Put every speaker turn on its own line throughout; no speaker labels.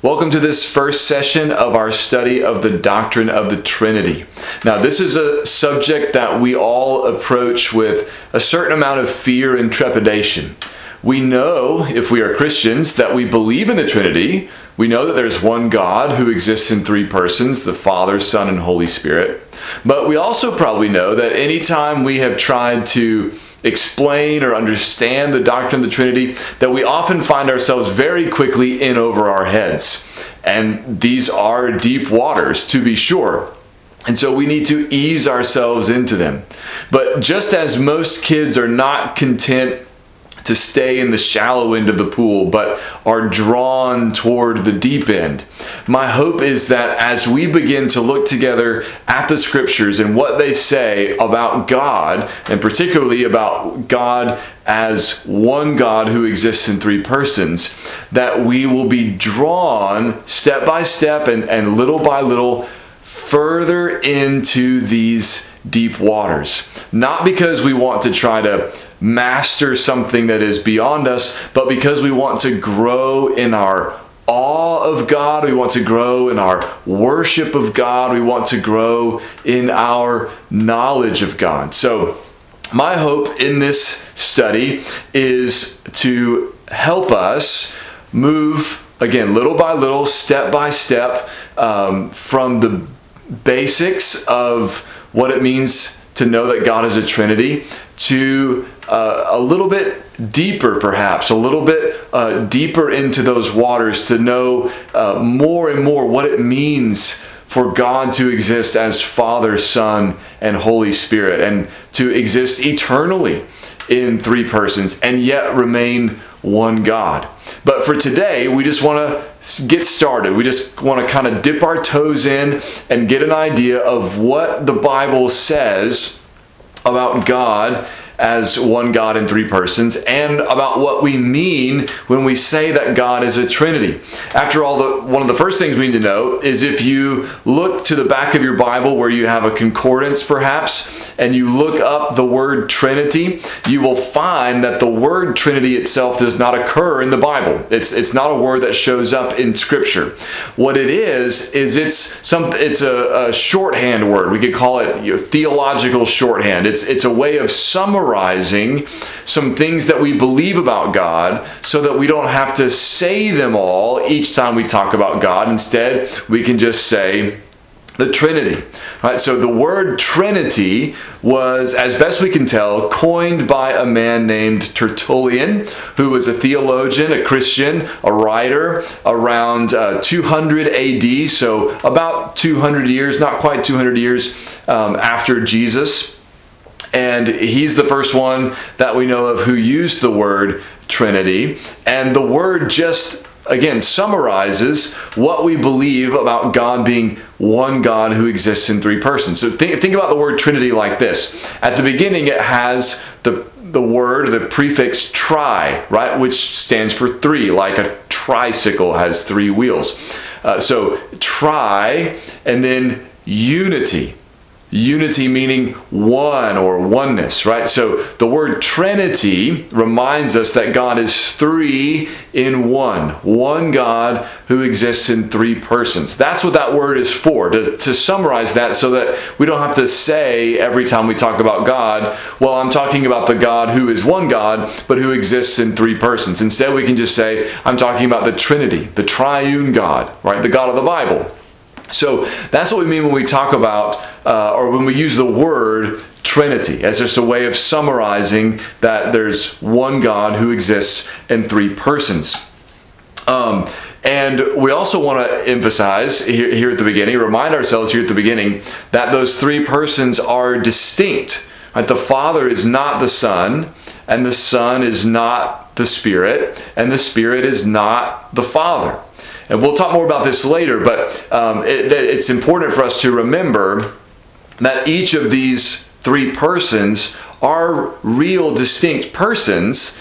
Welcome to this first session of our study of the doctrine of the Trinity. Now, this is a subject that we all approach with a certain amount of fear and trepidation. We know, if we are Christians, that we believe in the Trinity. We know that there's one God who exists in three persons the Father, Son, and Holy Spirit. But we also probably know that anytime we have tried to explain or understand the doctrine of the Trinity that we often find ourselves very quickly in over our heads. And these are deep waters, to be sure. And so we need to ease ourselves into them. But just as most kids are not content to stay in the shallow end of the pool, but are drawn toward the deep end. My hope is that as we begin to look together at the scriptures and what they say about God, and particularly about God as one God who exists in three persons, that we will be drawn step by step and, and little by little further into these deep waters. Not because we want to try to master something that is beyond us, but because we want to grow in our awe of God, we want to grow in our worship of God, we want to grow in our knowledge of God. So, my hope in this study is to help us move again little by little, step by step, um, from the basics of what it means to know that God is a Trinity to uh, a little bit deeper, perhaps, a little bit uh, deeper into those waters to know uh, more and more what it means for God to exist as Father, Son, and Holy Spirit, and to exist eternally in three persons and yet remain one God. But for today, we just want to get started. We just want to kind of dip our toes in and get an idea of what the Bible says about God as one God in three persons and about what we mean when we say that God is a Trinity. After all, the, one of the first things we need to know is if you look to the back of your Bible where you have a concordance perhaps and you look up the word Trinity, you will find that the word Trinity itself does not occur in the Bible. It's, it's not a word that shows up in Scripture. What it is, is it's, some, it's a, a shorthand word. We could call it you know, theological shorthand. It's, it's a way of summarizing some things that we believe about God so that we don't have to say them all each time we talk about God. Instead, we can just say, the Trinity. Right, so the word Trinity was, as best we can tell, coined by a man named Tertullian, who was a theologian, a Christian, a writer around uh, 200 AD, so about 200 years, not quite 200 years um, after Jesus. And he's the first one that we know of who used the word Trinity. And the word just, again, summarizes what we believe about God being one God who exists in three persons. So think, think about the word Trinity like this. At the beginning, it has the the word, the prefix tri, right, which stands for three, like a tricycle has three wheels. Uh, so tri, and then unity. Unity meaning one or oneness, right? So the word Trinity reminds us that God is three in one. One God who exists in three persons. That's what that word is for, to, to summarize that so that we don't have to say every time we talk about God, well, I'm talking about the God who is one God, but who exists in three persons. Instead, we can just say, I'm talking about the Trinity, the triune God, right? The God of the Bible. So that's what we mean when we talk about, uh, or when we use the word Trinity, as just a way of summarizing that there's one God who exists in three persons. Um, and we also want to emphasize here, here at the beginning, remind ourselves here at the beginning, that those three persons are distinct. Right? The Father is not the Son, and the Son is not the Spirit, and the Spirit is not the Father. And we'll talk more about this later, but um, it, it's important for us to remember that each of these three persons are real, distinct persons,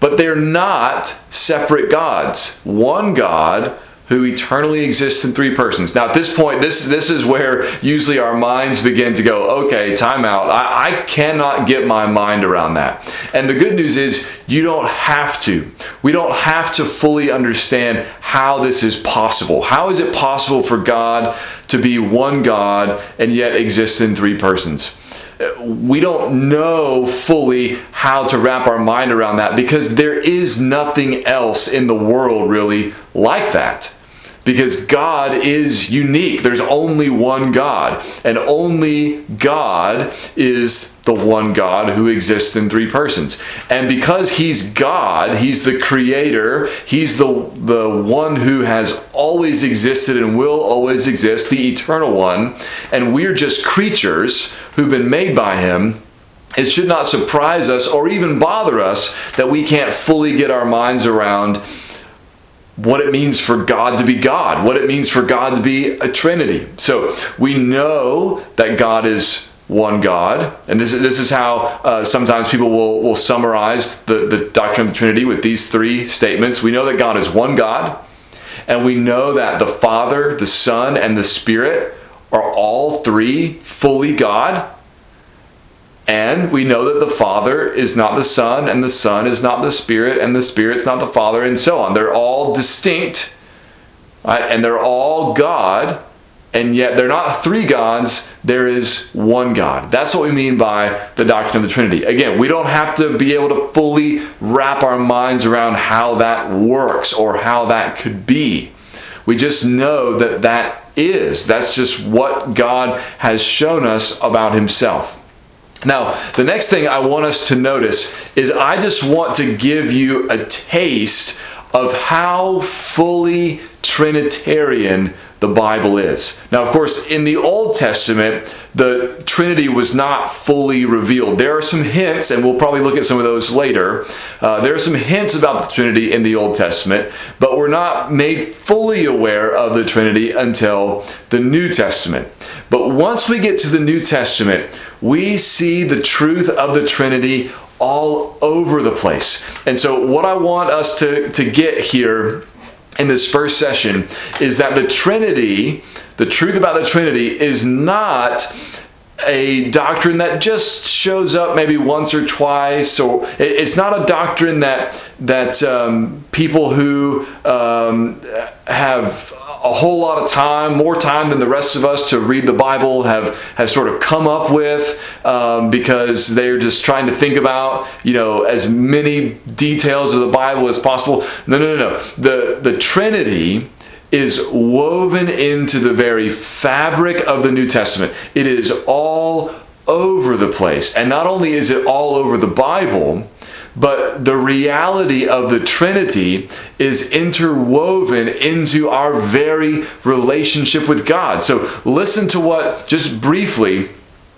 but they're not separate gods. One God who eternally exists in three persons. Now, at this point, this this is where usually our minds begin to go, okay, time out. I, I cannot get my mind around that. And the good news is you don't have to. We don't have to fully understand how this is possible. How is it possible for God to be one God and yet exist in three persons? we don't know fully how to wrap our mind around that because there is nothing else in the world really like that because God is unique. There's only one God, and only God is the one God who exists in three persons. And because he's God, he's the creator, he's the the one who has always existed and will always exist, the eternal one, and we're just creatures who've been made by him it should not surprise us or even bother us that we can't fully get our minds around what it means for God to be God, what it means for God to be a Trinity. So we know that God is one God, and this is, this is how uh, sometimes people will, will summarize the, the doctrine of the Trinity with these three statements. We know that God is one God, and we know that the Father, the Son, and the Spirit are all three fully God. And we know that the Father is not the Son, and the Son is not the Spirit, and the Spirit's not the Father, and so on. They're all distinct, right? and they're all God, and yet they're not three gods, there is one God. That's what we mean by the doctrine of the Trinity. Again, we don't have to be able to fully wrap our minds around how that works or how that could be. We just know that that is. That's just what God has shown us about Himself. Now, the next thing I want us to notice is I just want to give you a taste of how fully Trinitarian the Bible is. Now, of course, in the Old Testament, the Trinity was not fully revealed. There are some hints, and we'll probably look at some of those later. Uh, there are some hints about the Trinity in the Old Testament, but we're not made fully aware of the Trinity until the New Testament. But once we get to the New Testament, we see the truth of the Trinity all over the place. And so, what I want us to, to get here in this first session is that the Trinity, the truth about the Trinity, is not a doctrine that just shows up maybe once or twice, or it's not a doctrine that that um, people who um, have a whole lot of time, more time than the rest of us to read the Bible, have have sort of come up with um, because they're just trying to think about you know as many details of the Bible as possible. No, no, no, no. The the Trinity is woven into the very fabric of the New Testament. It is all over the place. And not only is it all over the Bible, but the reality of the Trinity is interwoven into our very relationship with God. So listen to what, just briefly,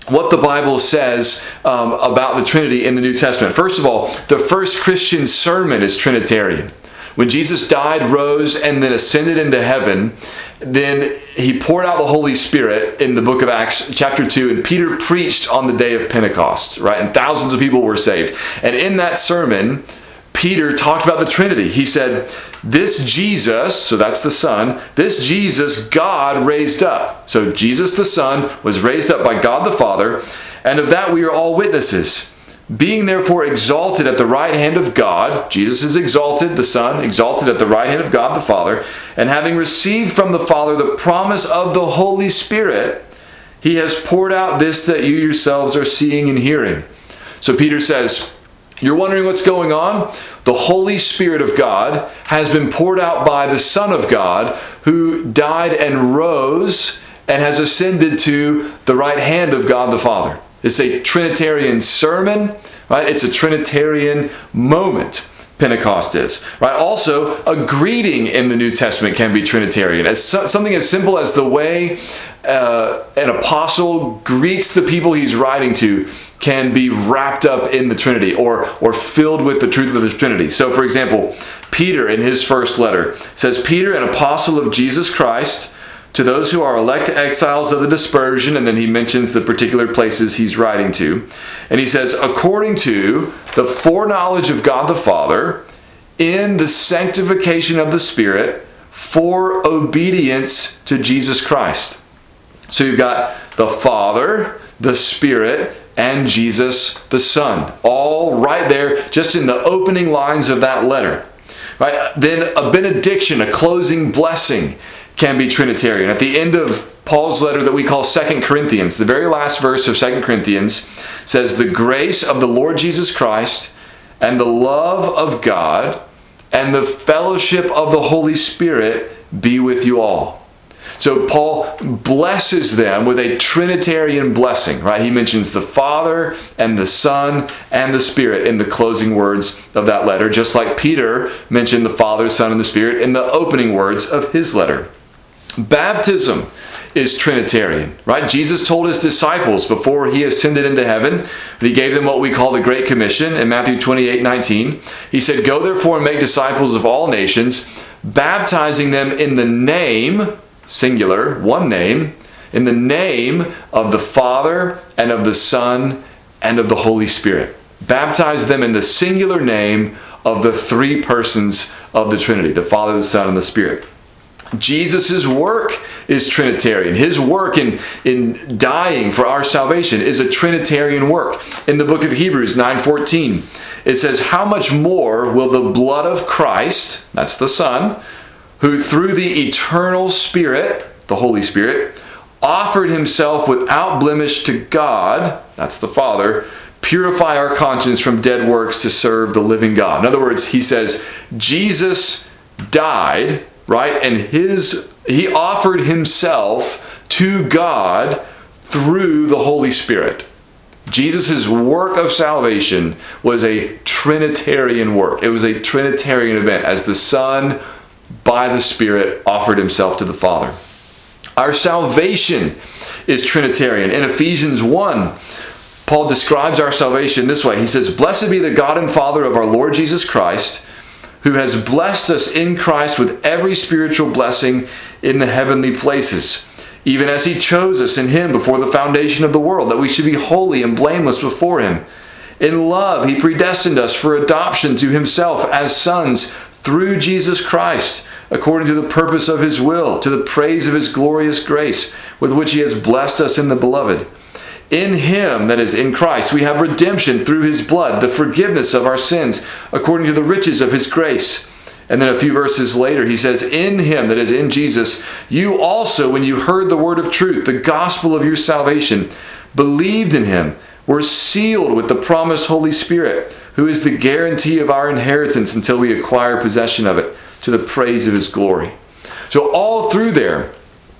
what the Bible says um, about the Trinity in the New Testament. First of all, the first Christian sermon is Trinitarian. When Jesus died, rose, and then ascended into heaven, then he poured out the Holy Spirit in the book of Acts, chapter 2, and Peter preached on the day of Pentecost, right? And thousands of people were saved. And in that sermon, Peter talked about the Trinity. He said, This Jesus, so that's the Son, this Jesus God raised up. So Jesus the Son was raised up by God the Father, and of that we are all witnesses. Being therefore exalted at the right hand of God, Jesus is exalted, the Son, exalted at the right hand of God the Father, and having received from the Father the promise of the Holy Spirit, he has poured out this that you yourselves are seeing and hearing. So Peter says, You're wondering what's going on? The Holy Spirit of God has been poured out by the Son of God, who died and rose and has ascended to the right hand of God the Father. It's a Trinitarian sermon, right? It's a Trinitarian moment. Pentecost is, right? Also, a greeting in the New Testament can be Trinitarian. As something as simple as the way uh, an apostle greets the people he's writing to can be wrapped up in the Trinity or or filled with the truth of the Trinity. So, for example, Peter in his first letter says, "Peter, an apostle of Jesus Christ." To those who are elect exiles of the dispersion, and then he mentions the particular places he's writing to. And he says, according to the foreknowledge of God the Father, in the sanctification of the Spirit, for obedience to Jesus Christ. So you've got the Father, the Spirit, and Jesus the Son, all right there, just in the opening lines of that letter. Right? Then a benediction, a closing blessing, can be Trinitarian. At the end of Paul's letter that we call Second Corinthians, the very last verse of Second Corinthians says, The grace of the Lord Jesus Christ and the love of God and the fellowship of the Holy Spirit be with you all. So Paul blesses them with a Trinitarian blessing, right? He mentions the Father and the Son and the Spirit in the closing words of that letter, just like Peter mentioned the Father, Son, and the Spirit in the opening words of his letter. Baptism is Trinitarian, right? Jesus told his disciples before he ascended into heaven, he gave them what we call the Great Commission in Matthew 28 19. He said, Go therefore and make disciples of all nations, baptizing them in the name singular, one name, in the name of the Father and of the Son and of the Holy Spirit. Baptize them in the singular name of the three persons of the Trinity the Father, the Son, and the Spirit. Jesus' work is Trinitarian. His work in, in dying for our salvation is a Trinitarian work. In the book of Hebrews 9:14, it says, How much more will the blood of Christ, that's the Son, who through the eternal Spirit, the Holy Spirit, offered himself without blemish to God, that's the Father, purify our conscience from dead works to serve the living God. In other words, he says, Jesus died, right? And his he offered himself to God through the Holy Spirit. Jesus' work of salvation was a Trinitarian work. It was a Trinitarian event as the Son by the Spirit offered himself to the Father. Our salvation is Trinitarian. In Ephesians 1, Paul describes our salvation this way He says, Blessed be the God and Father of our Lord Jesus Christ, who has blessed us in Christ with every spiritual blessing in the heavenly places, even as He chose us in Him before the foundation of the world, that we should be holy and blameless before Him. In love, He predestined us for adoption to Himself as sons through Jesus Christ, according to the purpose of his will, to the praise of his glorious grace, with which he has blessed us in the beloved. In him, that is, in Christ, we have redemption through his blood, the forgiveness of our sins, according to the riches of his grace. And then a few verses later, he says, In him, that is, in Jesus, you also, when you heard the word of truth, the gospel of your salvation, believed in him, were sealed with the promised Holy Spirit who is the guarantee of our inheritance until we acquire possession of it to the praise of his glory. So, all through there,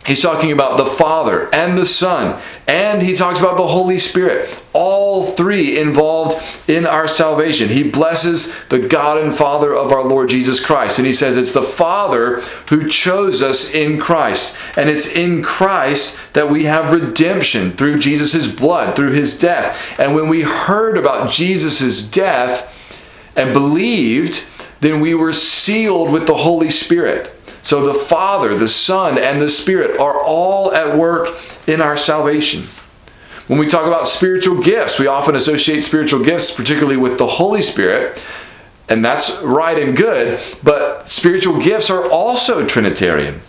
he's talking about the Father and the Son, and he talks about the Holy Spirit. All three involved in our salvation. He blesses the God and Father of our Lord Jesus Christ, and he says it's the Father who chose us in Christ, and it's in Christ that we have redemption through Jesus' blood, through his death. And when we heard about Jesus' death and believed, then we were sealed with the Holy Spirit. So the Father, the Son, and the Spirit are all at work in our salvation. When we talk about spiritual gifts, we often associate spiritual gifts, particularly with the Holy Spirit, and that's right and good, but spiritual gifts are also Trinitarian.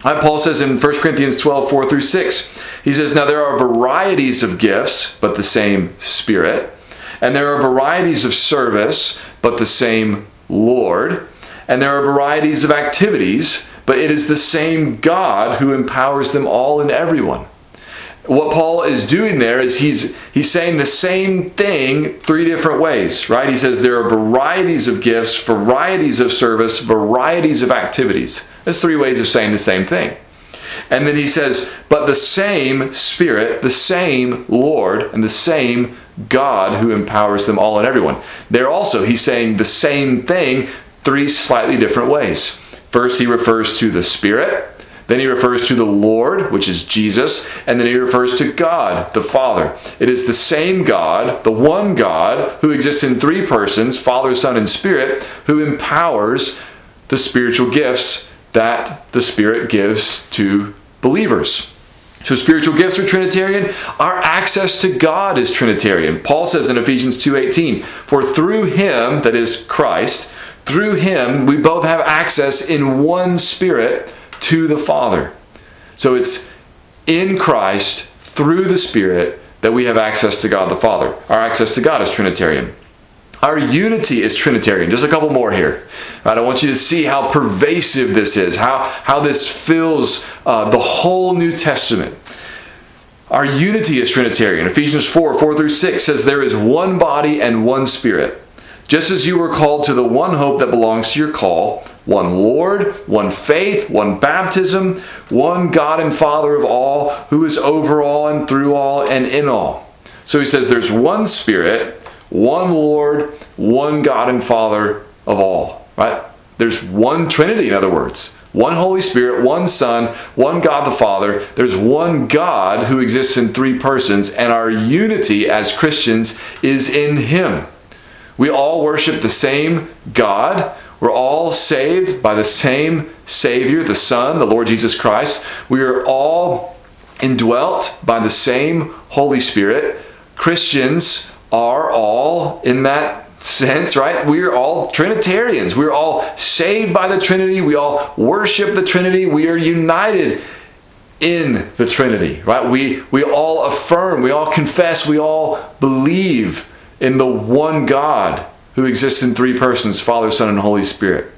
Paul says in 1 Corinthians 12, 4 through 6, he says, Now there are varieties of gifts, but the same Spirit. And there are varieties of service, but the same Lord. And there are varieties of activities, but it is the same God who empowers them all and everyone. What Paul is doing there is he's he's saying the same thing three different ways, right? He says there are varieties of gifts, varieties of service, varieties of activities. That's three ways of saying the same thing. And then he says, but the same Spirit, the same Lord, and the same God who empowers them all and everyone. There also, he's saying the same thing three slightly different ways. First, he refers to the Spirit. Then he refers to the Lord, which is Jesus, and then he refers to God, the Father. It is the same God, the one God, who exists in three persons Father, Son, and Spirit, who empowers the spiritual gifts that the Spirit gives to believers. So spiritual gifts are Trinitarian. Our access to God is Trinitarian. Paul says in Ephesians 2:18, "For through him, that is Christ, through him, we both have access in one spirit to the Father. So it's in Christ through the Spirit that we have access to God the Father. Our access to God is Trinitarian. Our unity is Trinitarian. Just a couple more here. Right, I want you to see how pervasive this is, how, how this fills uh, the whole New Testament. Our unity is Trinitarian. Ephesians 4 4 through 6 says, There is one body and one spirit. Just as you were called to the one hope that belongs to your call, one Lord, one faith, one baptism, one God and Father of all, who is over all and through all and in all. So he says there's one Spirit, one Lord, one God and Father of all, right? There's one Trinity, in other words. One Holy Spirit, one Son, one God the Father. There's one God who exists in three persons, and our unity as Christians is in Him. We all worship the same God. We're all saved by the same Savior, the Son, the Lord Jesus Christ. We are all indwelt by the same Holy Spirit. Christians are all in that sense, right? We're all Trinitarians. We're all saved by the Trinity. We all worship the Trinity. We are united in the Trinity, right? We we all affirm, we all confess, we all believe in the one God who exists in three persons Father, Son, and Holy Spirit.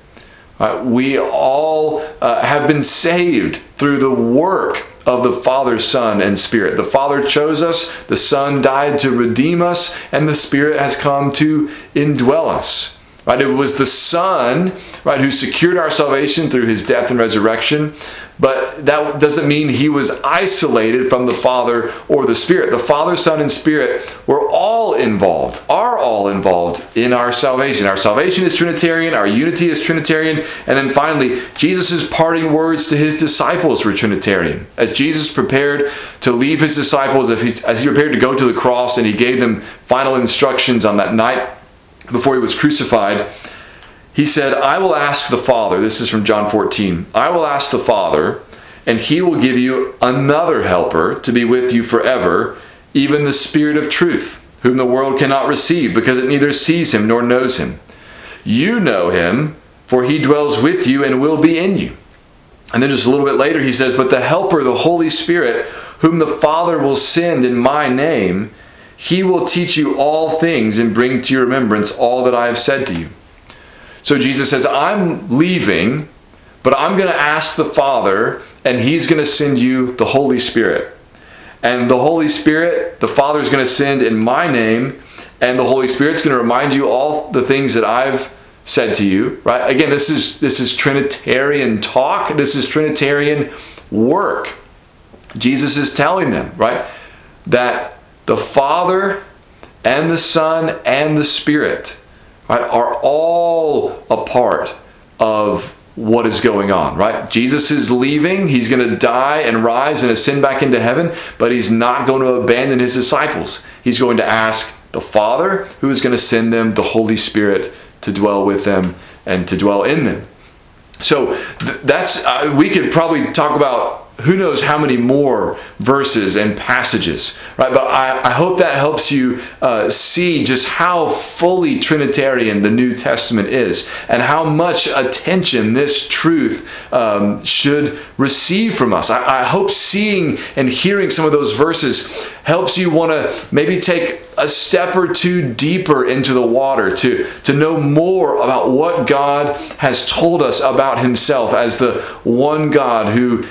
Uh, we all uh, have been saved through the work of the Father, Son, and Spirit. The Father chose us, the Son died to redeem us, and the Spirit has come to indwell us. Right? It was the Son, right, who secured our salvation through his death and resurrection. But that doesn't mean he was isolated from the Father or the Spirit. The Father, Son, and Spirit were all involved, are all involved in our salvation. Our salvation is Trinitarian, our unity is Trinitarian, and then finally, Jesus' parting words to his disciples were Trinitarian. As Jesus prepared to leave his disciples, as he prepared to go to the cross and he gave them final instructions on that night before he was crucified, he said, I will ask the Father, this is from John 14, I will ask the Father, and he will give you another helper to be with you forever, even the Spirit of truth, whom the world cannot receive, because it neither sees him nor knows him. You know him, for he dwells with you and will be in you. And then just a little bit later, he says, But the Helper, the Holy Spirit, whom the Father will send in my name, he will teach you all things and bring to your remembrance all that I have said to you. So Jesus says, I'm leaving, but I'm going to ask the Father, and He's going to send you the Holy Spirit. And the Holy Spirit, the Father is going to send in my name, and the Holy Spirit's going to remind you all the things that I've said to you. Right? Again, this is this is Trinitarian talk. This is Trinitarian work. Jesus is telling them, right, that the Father and the Son and the Spirit right, are all a part of what is going on, right? Jesus is leaving. He's going to die and rise and ascend back into heaven, but he's not going to abandon his disciples. He's going to ask the Father, who is going to send them the Holy Spirit to dwell with them and to dwell in them. So that's, uh, we could probably talk about who knows how many more verses and passages, right? But I, I hope that helps you uh, see just how fully Trinitarian the New Testament is and how much attention this truth um, should receive from us. I, I hope seeing and hearing some of those verses helps you want to maybe take a step or two deeper into the water to, to know more about what God has told us about Himself as the one God who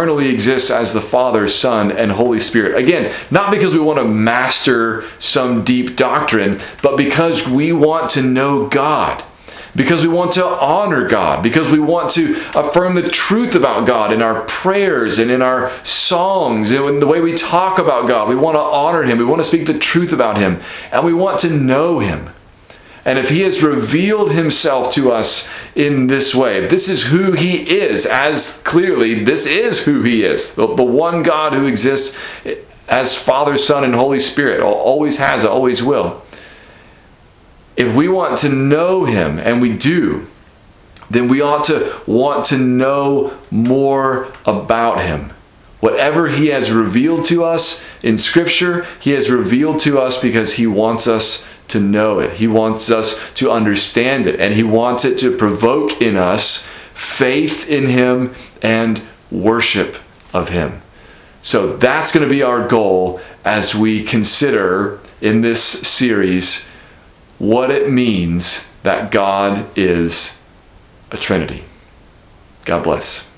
eternally exists as the Father, Son, and Holy Spirit. Again, not because we want to master some deep doctrine, but because we want to know God because we want to honor God, because we want to affirm the truth about God in our prayers and in our songs and in the way we talk about God. We want to honor Him, we want to speak the truth about Him, and we want to know Him. And if He has revealed Himself to us in this way, this is who He is, as clearly, this is who He is the, the one God who exists as Father, Son, and Holy Spirit, always has, always will if we want to know Him, and we do, then we ought to want to know more about Him. Whatever He has revealed to us in Scripture, He has revealed to us because He wants us to know it. He wants us to understand it. And He wants it to provoke in us faith in Him and worship of Him. So that's going to be our goal as we consider in this series what it means that God is a Trinity. God bless.